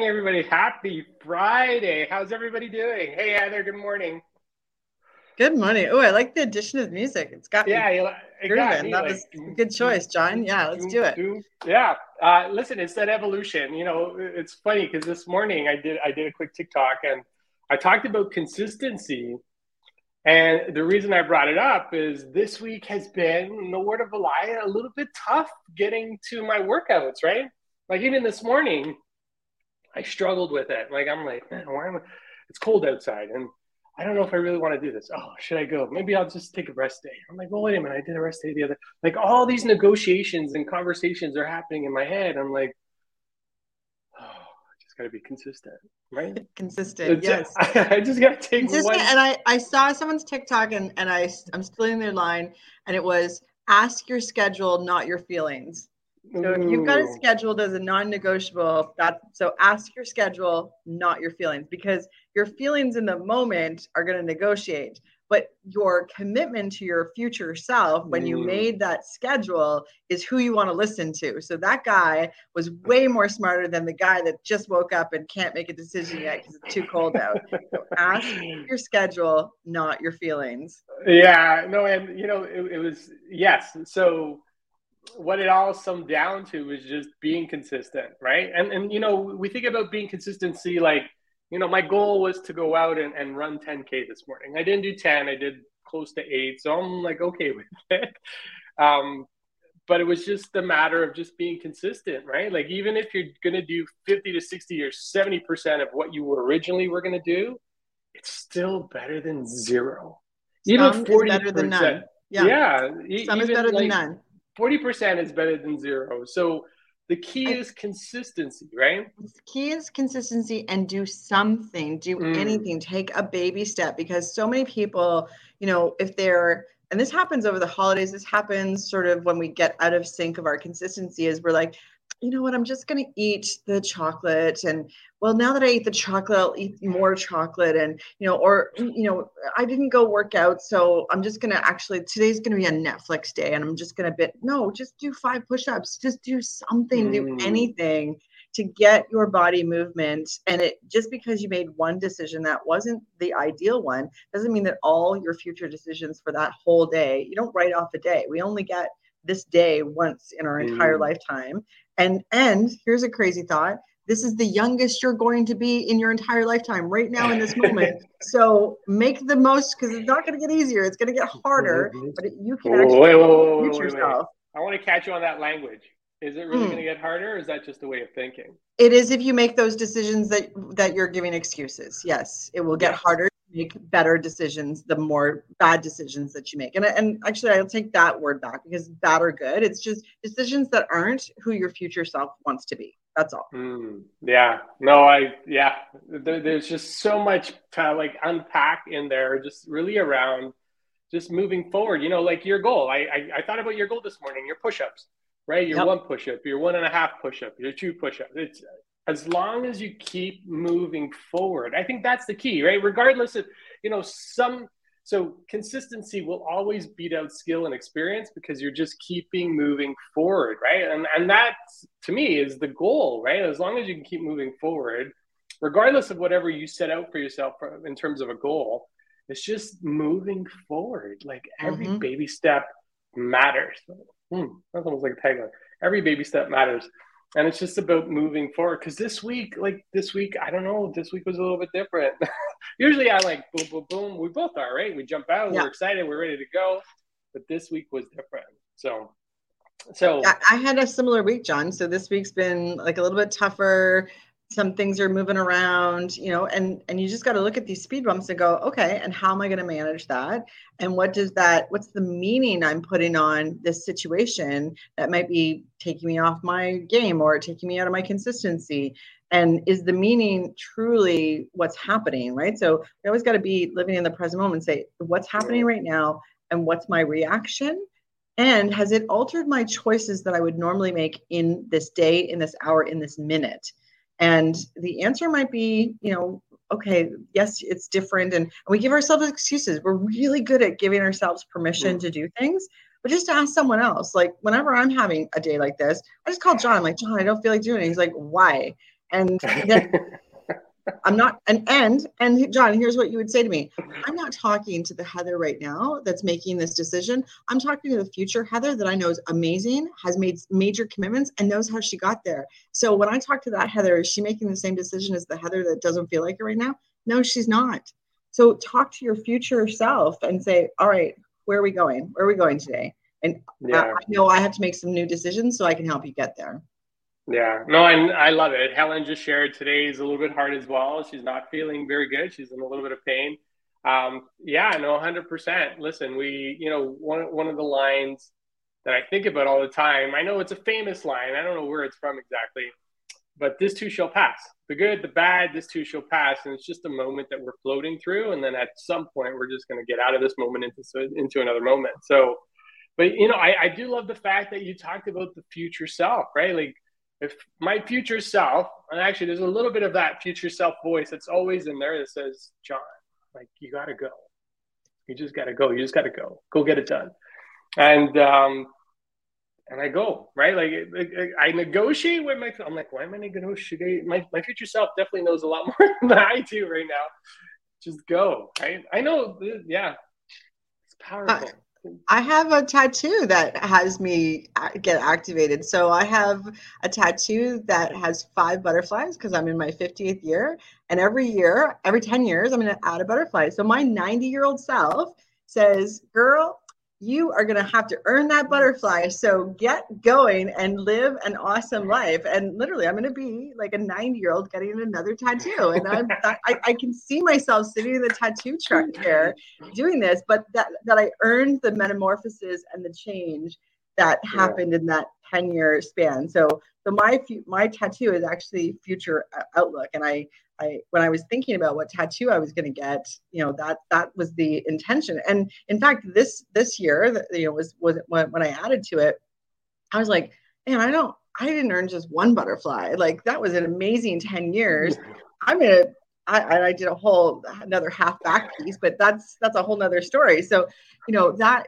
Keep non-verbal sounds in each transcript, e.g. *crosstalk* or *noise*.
morning, everybody. Happy Friday. How's everybody doing? Hey, Heather, good morning. Good morning. Oh, I like the addition of music. It's got yeah, you, it got me, that like, was a good choice, John. Yeah, let's do it. Yeah. Uh, listen, it's that evolution. You know, it's funny because this morning I did I did a quick TikTok and I talked about consistency. And the reason I brought it up is this week has been, in the word of Elia, a little bit tough getting to my workouts, right? Like even this morning, I struggled with it. Like I'm like, man, why am I? It's cold outside, and I don't know if I really want to do this. Oh, should I go? Maybe I'll just take a rest day. I'm like, well, wait a minute. I did a rest day the other. Like all these negotiations and conversations are happening in my head. I'm like, oh, I just got to be consistent, right? *laughs* Consistent. It's, yes. I, *laughs* I just got to take consistent. One. And I I saw someone's TikTok and and I I'm still in their line and it was ask your schedule, not your feelings. So if you've got it scheduled as a non-negotiable, that so ask your schedule, not your feelings, because your feelings in the moment are going to negotiate. But your commitment to your future self when you mm. made that schedule is who you want to listen to. So that guy was way more smarter than the guy that just woke up and can't make a decision yet because it's too cold out. So ask your schedule, not your feelings. Yeah, no, and you know, it, it was yes. So what it all summed down to is just being consistent, right? And and you know, we think about being consistency like, you know, my goal was to go out and, and run 10K this morning. I didn't do 10, I did close to eight. So I'm like okay with *laughs* it. Um, but it was just a matter of just being consistent, right? Like even if you're gonna do 50 to 60 or 70 percent of what you were originally were gonna do, it's still better than zero. Even 40 better than none. Yeah, yeah some is better like, than none 40% is better than zero. So the key is consistency, right? The key is consistency and do something, do mm. anything, take a baby step because so many people, you know, if they're and this happens over the holidays, this happens sort of when we get out of sync of our consistency is we're like, you know what, I'm just going to eat the chocolate. And well, now that I eat the chocolate, I'll eat more chocolate. And, you know, or, you know, I didn't go work out. So I'm just going to actually, today's going to be a Netflix day and I'm just going to bit, no, just do five push ups, just do something, mm. do anything to get your body movement. And it just because you made one decision that wasn't the ideal one doesn't mean that all your future decisions for that whole day, you don't write off a day. We only get this day once in our entire mm. lifetime and and here's a crazy thought this is the youngest you're going to be in your entire lifetime right now in this moment *laughs* so make the most because it's not going to get easier it's going to get harder mm-hmm. but you can actually wait, wait, wait, yourself i want to catch you on that language is it really mm. going to get harder or is that just a way of thinking it is if you make those decisions that that you're giving excuses yes it will get yes. harder make better decisions the more bad decisions that you make. And, and actually i'll take that word back because bad or good it's just decisions that aren't who your future self wants to be. That's all. Mm, yeah. No i yeah. There, there's just so much to like unpack in there just really around just moving forward. You know like your goal. I i, I thought about your goal this morning your push-ups right? Your yep. one push-up your one and a half push-up your two push-ups. It's as long as you keep moving forward. I think that's the key right? Regardless of you know some so consistency will always beat out skill and experience because you're just keeping moving forward right? And and that to me is the goal right? As long as you can keep moving forward regardless of whatever you set out for yourself in terms of a goal it's just moving forward. Like every mm-hmm. baby step matters. Hmm, that's almost like a tagline. Every baby step matters and it's just about moving forward because this week like this week i don't know this week was a little bit different. *laughs* Usually i like boom boom boom. We both are right? We jump out yeah. we're excited we're ready to go. But this week was different. So so i had a similar week john. So this week's been like a little bit tougher some things are moving around you know and and you just got to look at these speed bumps and go okay and how am i going to manage that? And what does that what's the meaning i'm putting on this situation that might be taking me off my game or taking me out of my consistency? And is the meaning truly what's happening right? So we always got to be living in the present moment say what's happening right now and what's my reaction? And has it altered my choices that i would normally make in this day in this hour in this minute and the answer might be, you know, okay, yes, it's different. And, we give ourselves excuses. We're really good at giving ourselves permission mm. to do things, but just to ask someone else. Like whenever I'm having a day like this, I just call John, like, John, I don't feel like doing it. He's like, why? And *laughs* then I'm not and and and John, here's what you would say to me. I'm not talking to the Heather right now that's making this decision. I'm talking to the future Heather that I know is amazing, has made major commitments and knows how she got there. So when I talk to that Heather, is she making the same decision as the Heather that doesn't feel like it right now? No, she's not. So talk to your future self and say, all right, where are we going? Where are we going today? And yeah. I, I know I have to make some new decisions so I can help you get there. Yeah, no, and I love it. Helen just shared today is a little bit hard as well. She's not feeling very good. She's in a little bit of pain. Um, yeah, no, hundred percent. Listen, we, you know, one one of the lines that I think about all the time. I know it's a famous line. I don't know where it's from exactly, but this too shall pass. The good, the bad, this too shall pass, and it's just a moment that we're floating through, and then at some point we're just going to get out of this moment into into another moment. So, but you know, I, I do love the fact that you talked about the future self, right? Like if my future self, and actually there's a little bit of that future self voice that's always in there that says, John, like you got to go. You just got to go. You just got to go. Go get it done. And, um, and I go, right? Like, like I negotiate with my, I'm like, why am I negotiating? My, my future self definitely knows a lot *laughs* more than I do right now. Just go, right? I know, yeah, it's powerful. I have a tattoo that has me uh, get activated. So I have a tattoo that has five butterflies because I'm in my 50th year. And every year, every 10 years, I'm going to add a butterfly. So my 90 year old self says, Girl, you are going to have to earn that butterfly. So get going and live an awesome life. And literally, I'm going to be like a 90 year old getting another tattoo. And I'm, I, I can see myself sitting in the tattoo truck chair doing this, but that, that I earned the metamorphosis and the change that happened in that 10 year span. So, so my, my tattoo is actually future uh, outlook. And I, I when I was thinking about what tattoo I was going to get, you know, that that was the intention. And in fact, this this year, you know, was was when, when I added to it, I was like, man, I don't, I didn't earn just one butterfly. Like that was an amazing ten years. I'm gonna. I, I did a whole another half back piece, but that's that's a whole nother story. So, you know that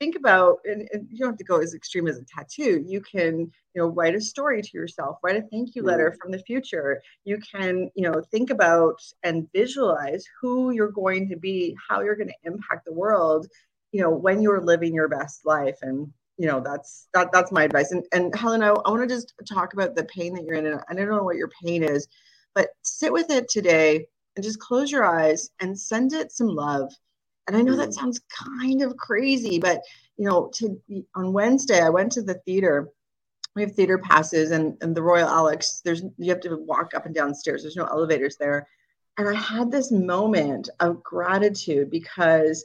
think about and, and, you don't have to go as extreme as a tattoo. You can you know write a story to yourself write a thank you letter mm. from the future. You can you know think about and visualize who you're going to be how you're going to impact the world you know when you're living your best life. And you know that's that that's my advice. And and helen i, I want to just talk about the pain that you're in and i don't know what your pain is but sit with it today and just close your eyes and send it some love and I know that mm. sounds kind of crazy, but you know, to on Wednesday I went to the theater. We have theater passes and, and the Royal Alex, there's you have to walk up and down stairs. There's no elevators there. And I had this moment of gratitude because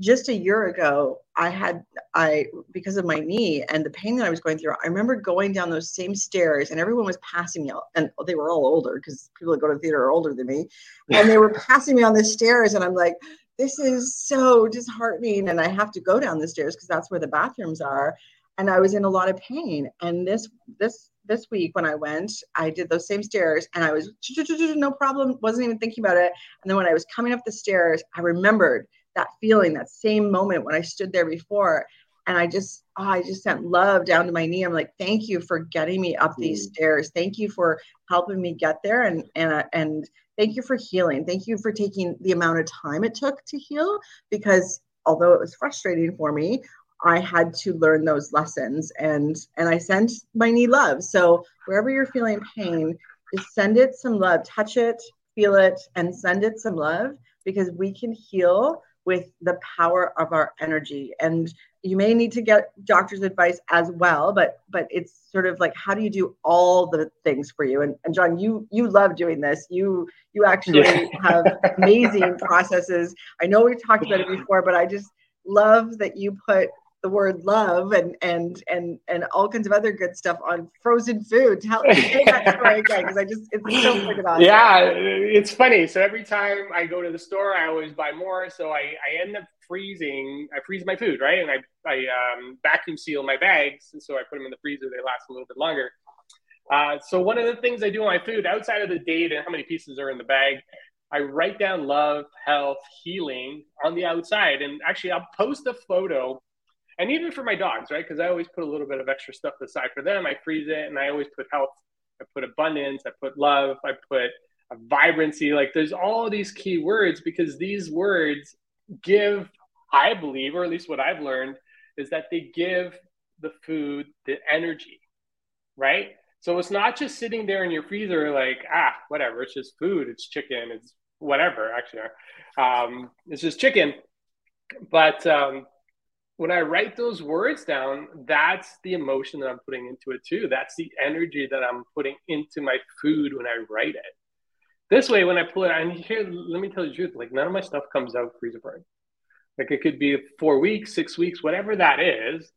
just a year ago i had i because of my knee and the pain that i was going through i remember going down those same stairs and everyone was passing me and they were all older because people that go to the theater are older than me and they were passing me on the stairs and i'm like this is so disheartening and i have to go down the stairs because that's where the bathrooms are and i was in a lot of pain. And this this this week when i went i did those same stairs and i was no problem wasn't even thinking about it. And then when i was coming up the stairs i remembered that feeling that same moment when i stood there before and i just oh, i just sent love down to my knee i'm like thank you for getting me up these mm. stairs thank you for helping me get there and and and thank you for healing. Thank you for taking the amount of time it took to heal because although it was frustrating for me, I had to learn those lessons and and I sent my knee love. So wherever you're feeling pain, just send it some love, touch it, feel it, and send it some love because we can heal with the power of our energy. And you may need to get doctor's advice as well but but it's sort of like how do you do all the things for you and, and john you you love doing this you you actually yeah. *laughs* have amazing processes i know we've talked about it before but i just love that you put the word love and and and and all kinds of other good stuff on frozen food. Tell me that *laughs* story again because I just it's so freaking awesome. Yeah, it's funny. So every time I go to the store, I always buy more. So I I end up freezing. I freeze my food right, and I I um, vacuum seal my bags, and so I put them in the freezer. They last a little bit longer. Uh, so one of the things I do on my food, outside of the date and how many pieces are in the bag, I write down love, health, healing on the outside. And actually, I'll post a photo and even for my dogs, right? Because I always put a little bit of extra stuff aside for them. I freeze it, and I always put health. I put abundance, I put love, I put vibrancy. Like there's all these key words because these words give, I believe, or at least what I've learned, is that they give the food the energy, right? So it's not just sitting there in your freezer like, ah, whatever, it's just food, it's chicken, it's whatever, actually. Um, it's just chicken. But um, when I write those words down, that's the emotion that I'm putting into it too. That's the energy that I'm putting into my food when I write it. This way, when I pull it out, and here, let me tell you the truth, like none of my stuff comes out freezer burn. Like it could be four weeks, six weeks, whatever that is.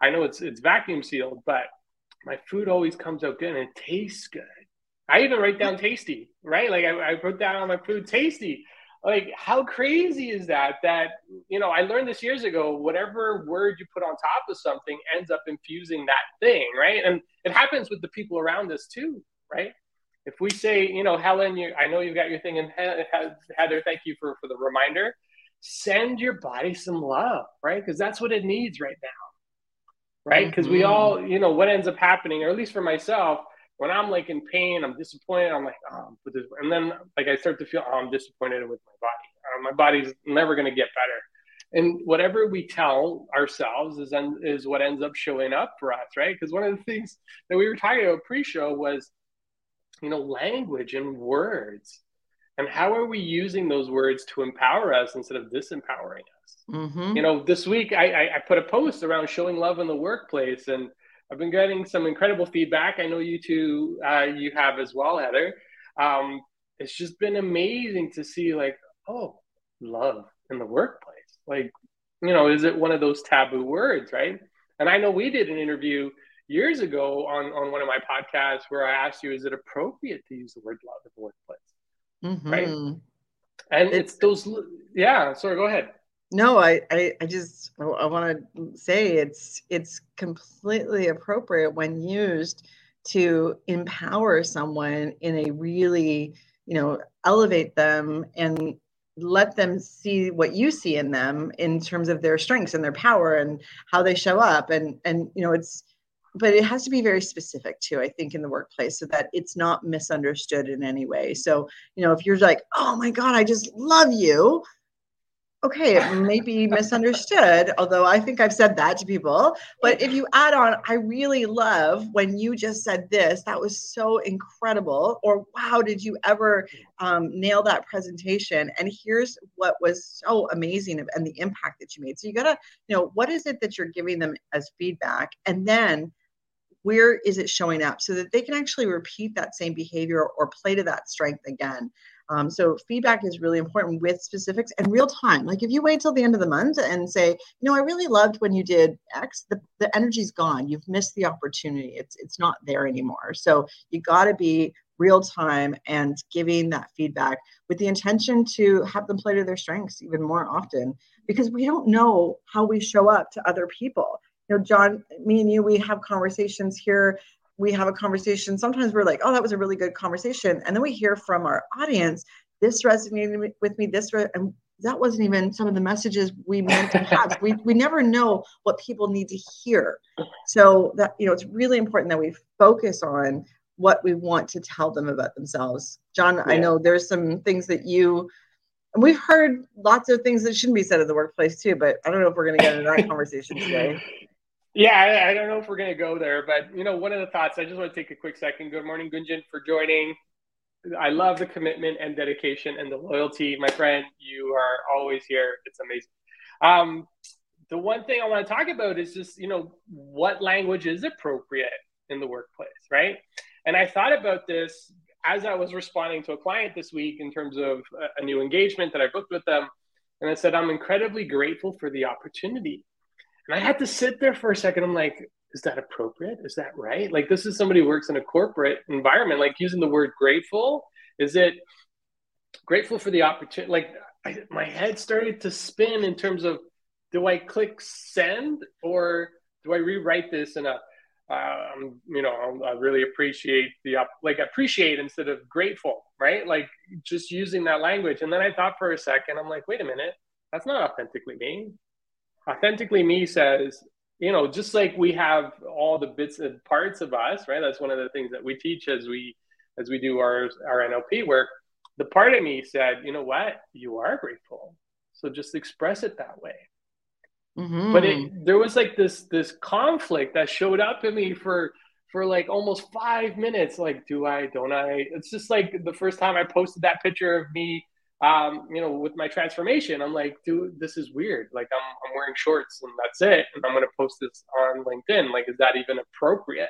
I know it's it's vacuum sealed, but my food always comes out good and it tastes good. I even write down tasty, right? Like I, I put down on my food tasty like how crazy is that that you know i learned this years ago whatever word you put on top of something ends up infusing that thing right and it happens with the people around us too right if we say you know helen you i know you've got your thing and heather thank you for for the reminder send your body some love right because that's what it needs right now right because mm-hmm. we all you know what ends up happening or at least for myself when I'm like in pain, I'm disappointed. I'm like, oh, and then like I start to feel, oh, I'm disappointed with my body. Uh, my body's never going to get better. And whatever we tell ourselves is is what ends up showing up for us, right? Because one of the things that we were talking about pre-show was, you know, language and words, and how are we using those words to empower us instead of disempowering us? Mm-hmm. You know, this week I, I I put a post around showing love in the workplace and I've been getting some incredible feedback. I know you two, uh, you have as well, Heather. Um, it's just been amazing to see, like, oh, love in the workplace. Like, you know, is it one of those taboo words, right? And I know we did an interview years ago on, on one of my podcasts where I asked you, is it appropriate to use the word love in the workplace? Mm-hmm. Right. And it's, it's those, yeah, sorry, go ahead no i i, I just i, I want to say it's it's completely appropriate when used to empower someone in a really you know elevate them and let them see what you see in them in terms of their strengths and their power and how they show up and and you know it's but it has to be very specific too i think in the workplace so that it's not misunderstood in any way so you know if you're like oh my god i just love you okay, it may be *laughs* misunderstood, although I think I've said that to people. But if you add on, I really love when you just said this, that was so incredible. Or wow, did you ever um, nail that presentation? And here's what was so amazing and the impact that you made. So you gotta, you know, what is it that you're giving them as feedback? And then where is it showing up so that they can actually repeat that same behavior or play to that strength again um, so feedback is really important with specifics and real time. Like if you wait till the end of the month and say, you know, I really loved when you did X, the, the energy's gone. You've missed the opportunity. It's it's not there anymore. So you got to be real time and giving that feedback with the intention to have them play to their strengths even more often because we don't know how we show up to other people. You know, John, me and you, we have conversations here we have a conversation, sometimes we're like, oh, that was a really good conversation. And then we hear from our audience, this resonated with me, this, re-, and that wasn't even some of the messages we meant to have. we, we never know what people need to hear. So that, you know, it's really important that we focus on what we want to tell them about themselves. John, yeah. I know there's some things that you, and we've heard lots of things that shouldn't be said in the workplace too, but I don't know if we're going to get into that *laughs* conversation today. Yeah, I, I, don't know if we're going to go there, but you know, one of the thoughts. I just want to take a quick second. Good morning, Gunjan, for joining. I love the commitment and dedication and the loyalty, my friend. You are always here. It's amazing. Um, the one thing I want to talk about is just you know what language is appropriate in the workplace, right? And I thought about this as I was responding to a client this week in terms of a, a new engagement that I booked with them, and I said I'm incredibly grateful for the opportunity and I had to sit there for a second. I'm like, is that appropriate? Is that right? Like, this is somebody who works in a corporate environment. Like, using the word grateful, is it grateful for the opportunity? Like, I, my head started to spin in terms of do I click send or do I rewrite this in a um, you know, I really appreciate the like appreciate instead of grateful, right? Like just using that language. And then I thought for a second, I'm like, wait a minute, that's not authentically me authentically me says you know, just like we have all the bits and parts of us, right? That's one of the things that we teach as we as we do our our NLP work. The part of me said, you know what, you are grateful, so just express it that way. Mm-hmm. But it, there was like this this conflict that showed up in me for for like almost five minutes. Like, do I? Don't I? It's just like the first time I posted that picture of me um, you know, with my transformation, I'm like, dude, this is weird. Like, I'm, I'm wearing shorts and that's it. And I'm going to post this on LinkedIn. Like, is that even appropriate?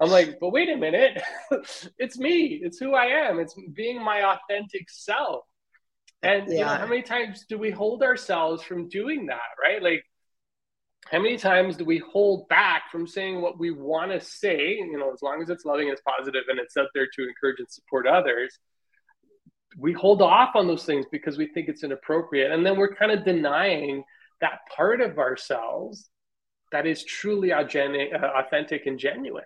I'm like, but wait a minute. *laughs* it's me. It's who I am. It's being my authentic self. And yeah. you know, how many times do we hold ourselves from doing that, right? Like, how many times do we hold back from saying what we want to say, you know, as long as it's loving, it's positive, and it's out there to encourage and support others? We hold off on those things because we think it's inappropriate. And then we're kind of denying that part of ourselves that is truly authentic, uh, authentic and genuine.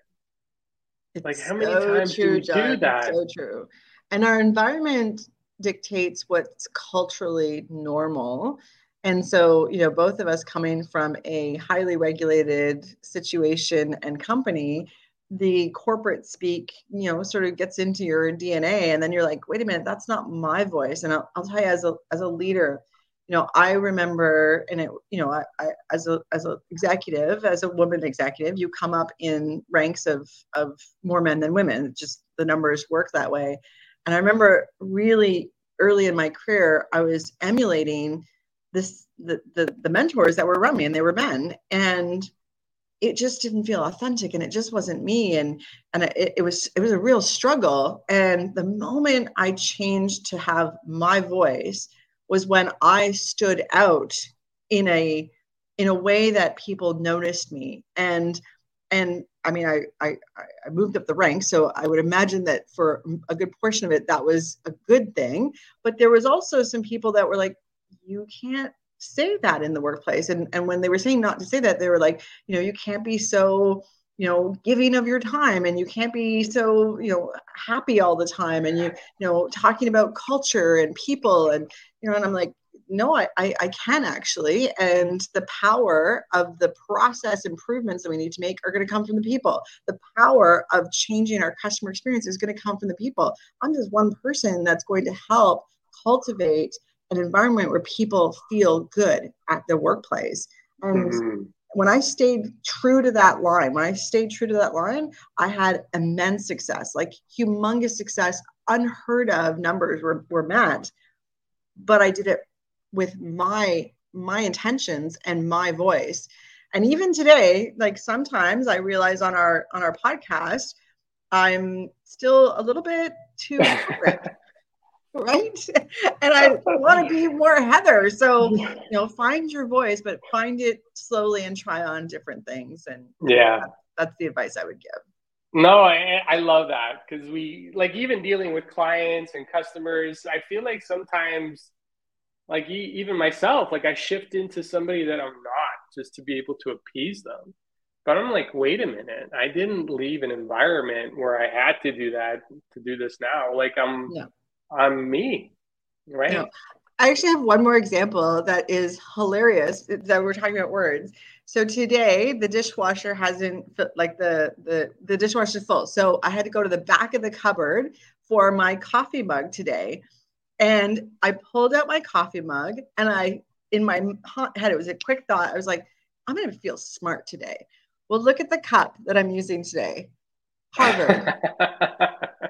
It's like how many so times true, do we John. do that? so true. And our environment dictates what's culturally normal. And so you know both of us coming from a highly regulated situation and company the corporate speak, you know, sort of gets into your DNA, and then you're like, wait a minute, that's not my voice. And I'll, I'll tell you, as a as a leader, you know, I remember, and it, you know, I, I as a as an executive, as a woman executive, you come up in ranks of of more men than women. Just the numbers work that way. And I remember really early in my career, I was emulating this the the, the mentors that were around me, and they were men, and it just didn't feel authentic and it just wasn't me and and it, it, was it was a real struggle. And the moment i changed to have my voice was when i stood out in a in a way that people noticed me. And and i mean i i i moved up the ranks so i would imagine that for a good portion of it that was a good thing. But there was also some people that were like you can't say that in the workplace. And and when they were saying not to say that they were like you know you can't be so you know giving of your time and you can't be so you know happy all the time and you you know talking about culture and people and you know and i'm like no I, I i can actually and the power of the process improvements that we need to make are going to come from the people. The power of changing our customer experience is going to come from the people. I'm just one person that's going to help cultivate an environment where people feel good at the workplace. And mm-hmm. when I stayed true to that line, when I stayed true to that line, I had immense success, like humongous success, unheard of numbers were, were met. But I did it with my my intentions and my voice. And even today, like sometimes I realize on our on our podcast, I'm still a little bit too *laughs* right? *laughs* And I want to be *laughs* more Heather. So, you know, find your voice, but find it slowly and try on different things. And yeah, that's, that's the advice I would give. No, I, I love that because we like even dealing with clients and customers. I feel like sometimes, like even myself, like I shift into somebody that I'm not just to be able to appease them. But I'm like, wait a minute, I didn't leave an environment where I had to do that to do this now. Like I'm, yeah on me, right? I actually have one more example that is hilarious that we're talking about words. So today the dishwasher hasn't like the the the dishwasher is full. So I had to go to the back of the cupboard for my coffee mug today. And I pulled out my coffee mug and I in my head it was a quick thought. I was like, I'm to feel smart today. Well, look at the cup that I'm using today. Harvard.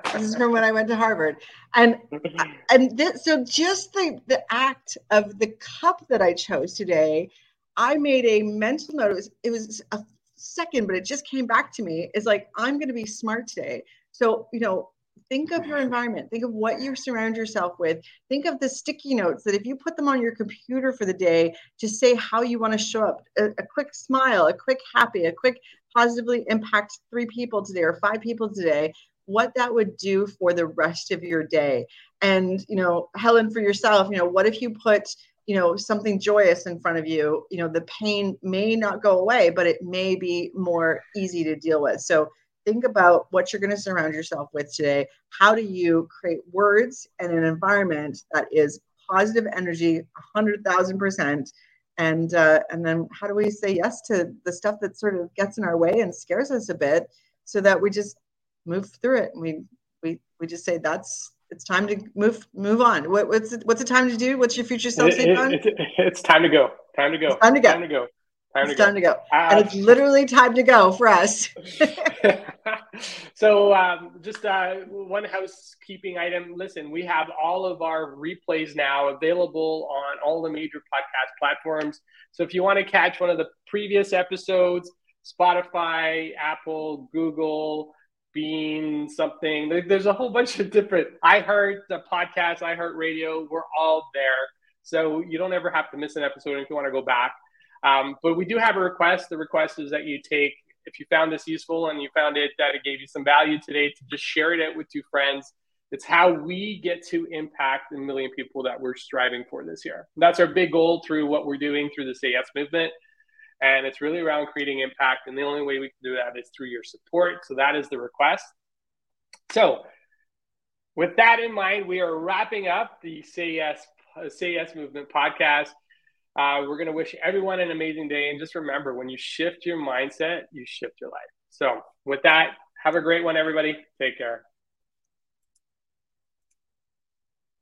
*laughs* this is from when I went to Harvard, and mm-hmm. and this, so just the the act of the cup that I chose today, I made a mental note. It was it was a second, but it just came back to me. Is like I'm going to be smart today. So you know, think of your environment think of what you surround yourself with think of the sticky notes that if you put them on your computer for the day to say how you want to show up a, a, quick smile a quick happy a quick positively impact three people today or five people today what that would do for the rest of your day. And you know helen for yourself you know what if you put you know something joyous in front of you? You know the pain may not go away but it may be more easy to deal with. So think about what you're going to surround yourself with today. How do you create words and an environment that is positive energy 100000% and uh, and then how do we say yes to the stuff that sort of gets in our way and scares us a bit so that we just move through it? And we we we just say that's it's time to move move on. What, what's it, what's the time to do? What's your future self say it, it, it's time to go. Time to go. It's time to go. Time to go time, to, go. time to go. Uh, and it's literally time to go for us. *laughs* *laughs* So um, just uh, one housekeeping item. Listen we have all of our replays now available on all the major podcast platforms. So if you want to catch one of the previous episodes spotify apple google being something there's a whole bunch of different i heard the podcast iHeartRadio we're all there. So you don't ever have to miss an episode if you want to go back um, but we do have a request the request is that you take if you found this useful and you found it that it gave you some value today, to just share it with two friends. It's how we get to impact the million people that we're striving for this year. That's our big goal through what we're doing through the Say Yes movement. And it's really around creating impact. And the only way we can do that is through your support. So that is the request. So, with that in mind, we are wrapping up the Say Yes, Say Yes Movement podcast. Uh, we're going to wish everyone an amazing day. And just remember when you shift your mindset, you shift your life. So, with that, have a great one, everybody. Take care.